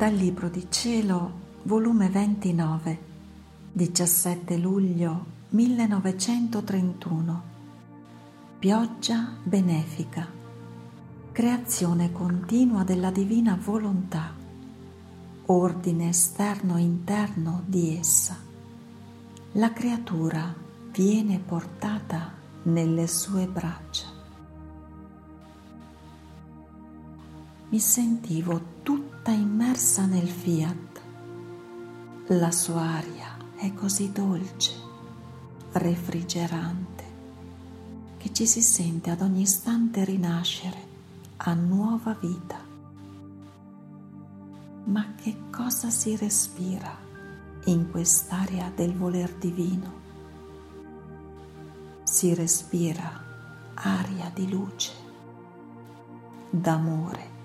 Dal Libro di Cielo, volume 29, 17 luglio 1931. Pioggia benefica. Creazione continua della divina volontà. Ordine esterno e interno di essa. La creatura viene portata nelle sue braccia. Mi sentivo tutta immersa nel fiat. La sua aria è così dolce, refrigerante, che ci si sente ad ogni istante rinascere a nuova vita. Ma che cosa si respira in quest'aria del voler divino? Si respira aria di luce, d'amore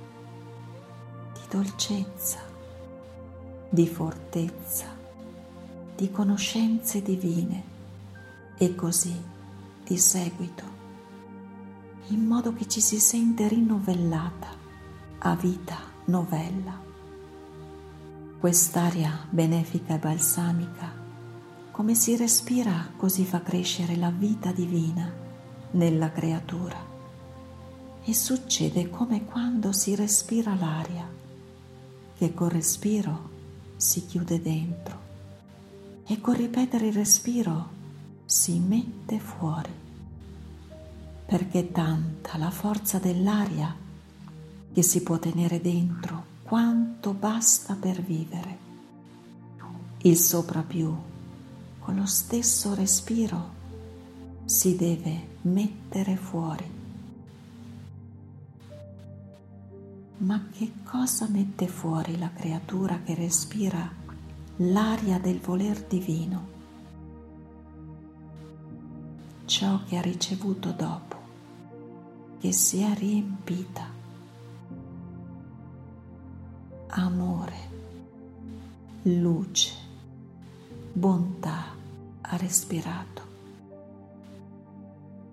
dolcezza, di fortezza, di conoscenze divine e così di seguito, in modo che ci si sente rinnovellata a vita novella. Quest'aria benefica e balsamica, come si respira, così fa crescere la vita divina nella creatura. E succede come quando si respira l'aria che col respiro si chiude dentro e col ripetere il respiro si mette fuori, perché tanta la forza dell'aria che si può tenere dentro quanto basta per vivere. Il soprapiù, con lo stesso respiro, si deve mettere fuori. Ma che cosa mette fuori la creatura che respira l'aria del voler divino? Ciò che ha ricevuto dopo, che si è riempita. Amore, luce, bontà ha respirato.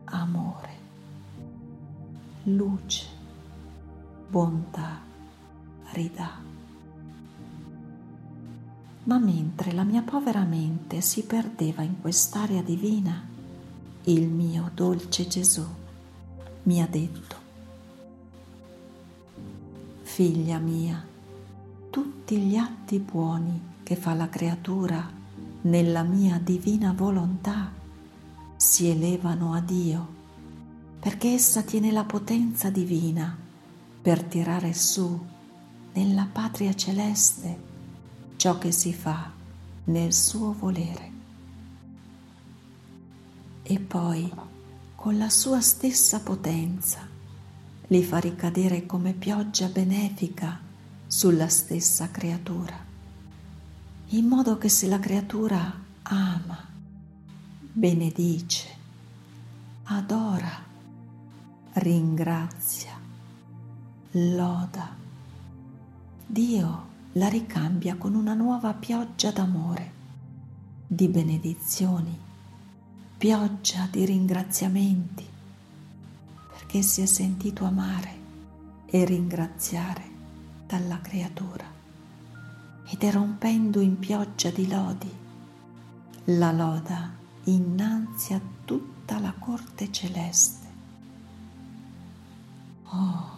Amore, luce bontà ridà. Ma mentre la mia povera mente si perdeva in quest'aria divina, il mio dolce Gesù mi ha detto, Figlia mia, tutti gli atti buoni che fa la creatura nella mia divina volontà si elevano a Dio, perché essa tiene la potenza divina per tirare su nella patria celeste ciò che si fa nel suo volere. E poi, con la sua stessa potenza, li fa ricadere come pioggia benefica sulla stessa creatura, in modo che se la creatura ama, benedice, adora, ringrazia, loda. Dio la ricambia con una nuova pioggia d'amore, di benedizioni, pioggia di ringraziamenti, perché si è sentito amare e ringraziare dalla creatura. Ed erompendo in pioggia di lodi, la loda innanzi a tutta la corte celeste. Oh,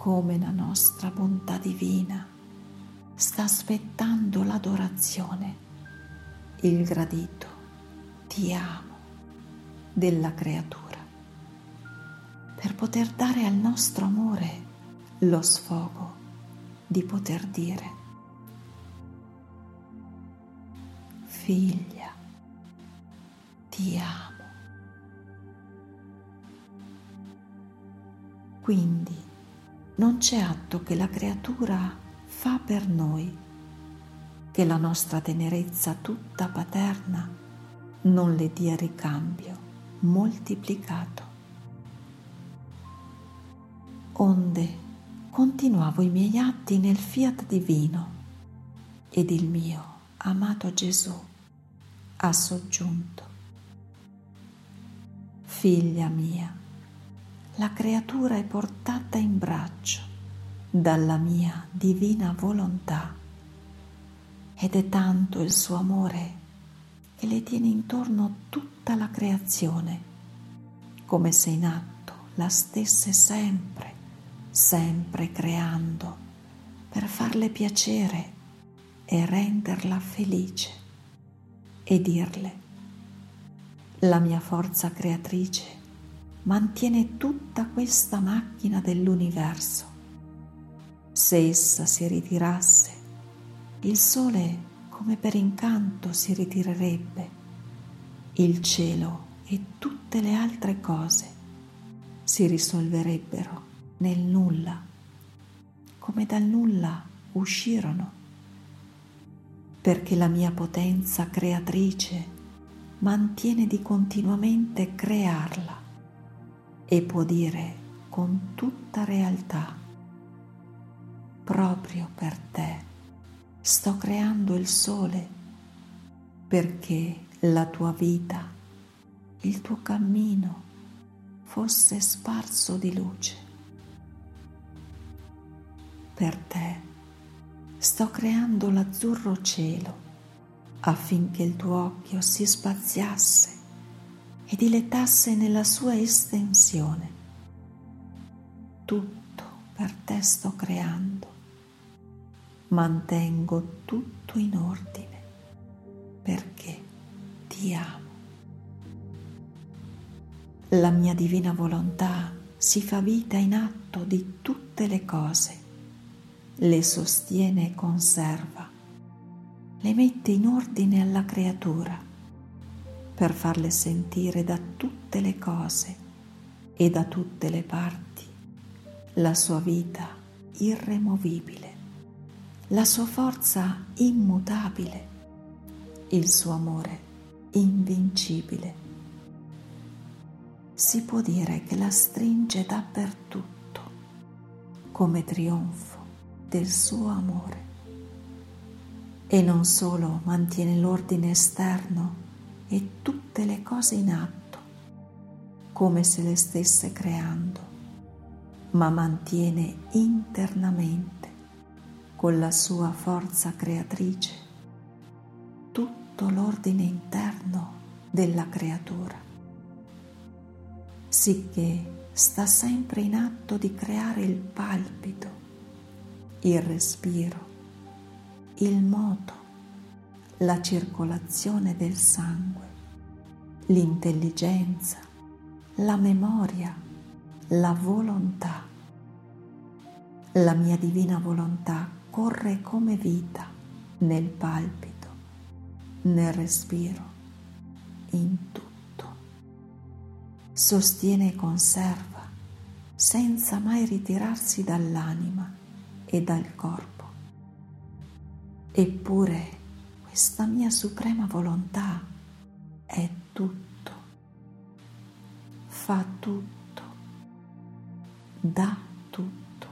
come la nostra bontà divina. Sta aspettando l'adorazione, il gradito ti amo della creatura, per poter dare al nostro amore lo sfogo di poter dire figlia, ti amo. Quindi non c'è atto che la creatura fa per noi, che la nostra tenerezza tutta paterna non le dia ricambio moltiplicato. Onde continuavo i miei atti nel fiat divino ed il mio amato Gesù ha soggiunto. Figlia mia, la creatura è portata in braccio dalla mia divina volontà ed è tanto il suo amore che le tiene intorno tutta la creazione, come se in atto la stesse sempre, sempre creando per farle piacere e renderla felice e dirle, la mia forza creatrice mantiene tutta questa macchina dell'universo. Se essa si ritirasse, il sole come per incanto si ritirerebbe. Il cielo e tutte le altre cose si risolverebbero nel nulla, come dal nulla uscirono, perché la mia potenza creatrice mantiene di continuamente crearla e può dire con tutta realtà, proprio per te sto creando il sole perché la tua vita, il tuo cammino fosse sparso di luce. Per te sto creando l'azzurro cielo affinché il tuo occhio si spaziasse e dilettasse nella sua estensione. Tutto per te sto creando mantengo tutto in ordine perché ti amo. La mia divina volontà si fa vita in atto di tutte le cose, le sostiene e conserva, le mette in ordine alla creatura per farle sentire da tutte le cose e da tutte le parti la sua vita irremovibile la sua forza immutabile, il suo amore invincibile. Si può dire che la stringe dappertutto come trionfo del suo amore e non solo mantiene l'ordine esterno e tutte le cose in atto come se le stesse creando, ma mantiene internamente con la sua forza creatrice tutto l'ordine interno della creatura, sicché sta sempre in atto di creare il palpito, il respiro, il moto, la circolazione del sangue, l'intelligenza, la memoria, la volontà. La mia divina volontà corre come vita nel palpito, nel respiro, in tutto. Sostiene e conserva senza mai ritirarsi dall'anima e dal corpo. Eppure questa mia suprema volontà è tutto, fa tutto, dà tutto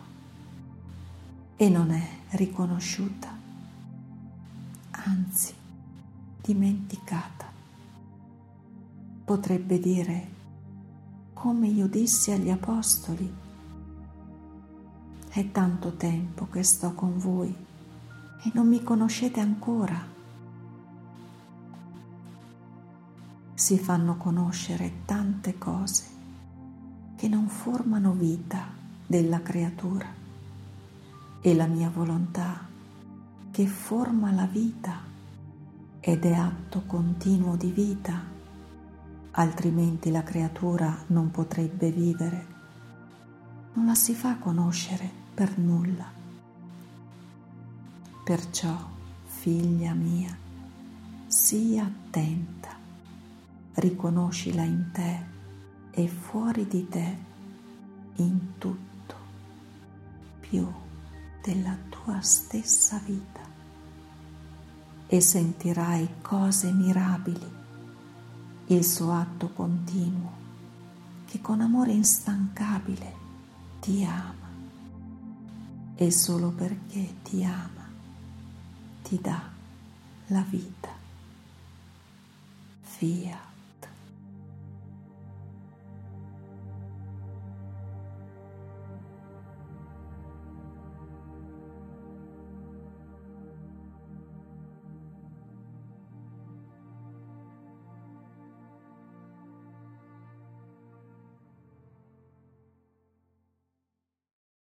e non è riconosciuta, anzi dimenticata. Potrebbe dire, come io dissi agli Apostoli, è tanto tempo che sto con voi e non mi conoscete ancora. Si fanno conoscere tante cose che non formano vita della creatura e la mia volontà che forma la vita ed è atto continuo di vita, altrimenti la creatura non potrebbe vivere. Non la si fa conoscere per nulla. Perciò, figlia mia, sii attenta, riconoscila in te e fuori di te, in tutto, più della tua stessa vita e sentirai cose mirabili, il suo atto continuo che con amore instancabile ti ama e solo perché ti ama ti dà la vita. Via.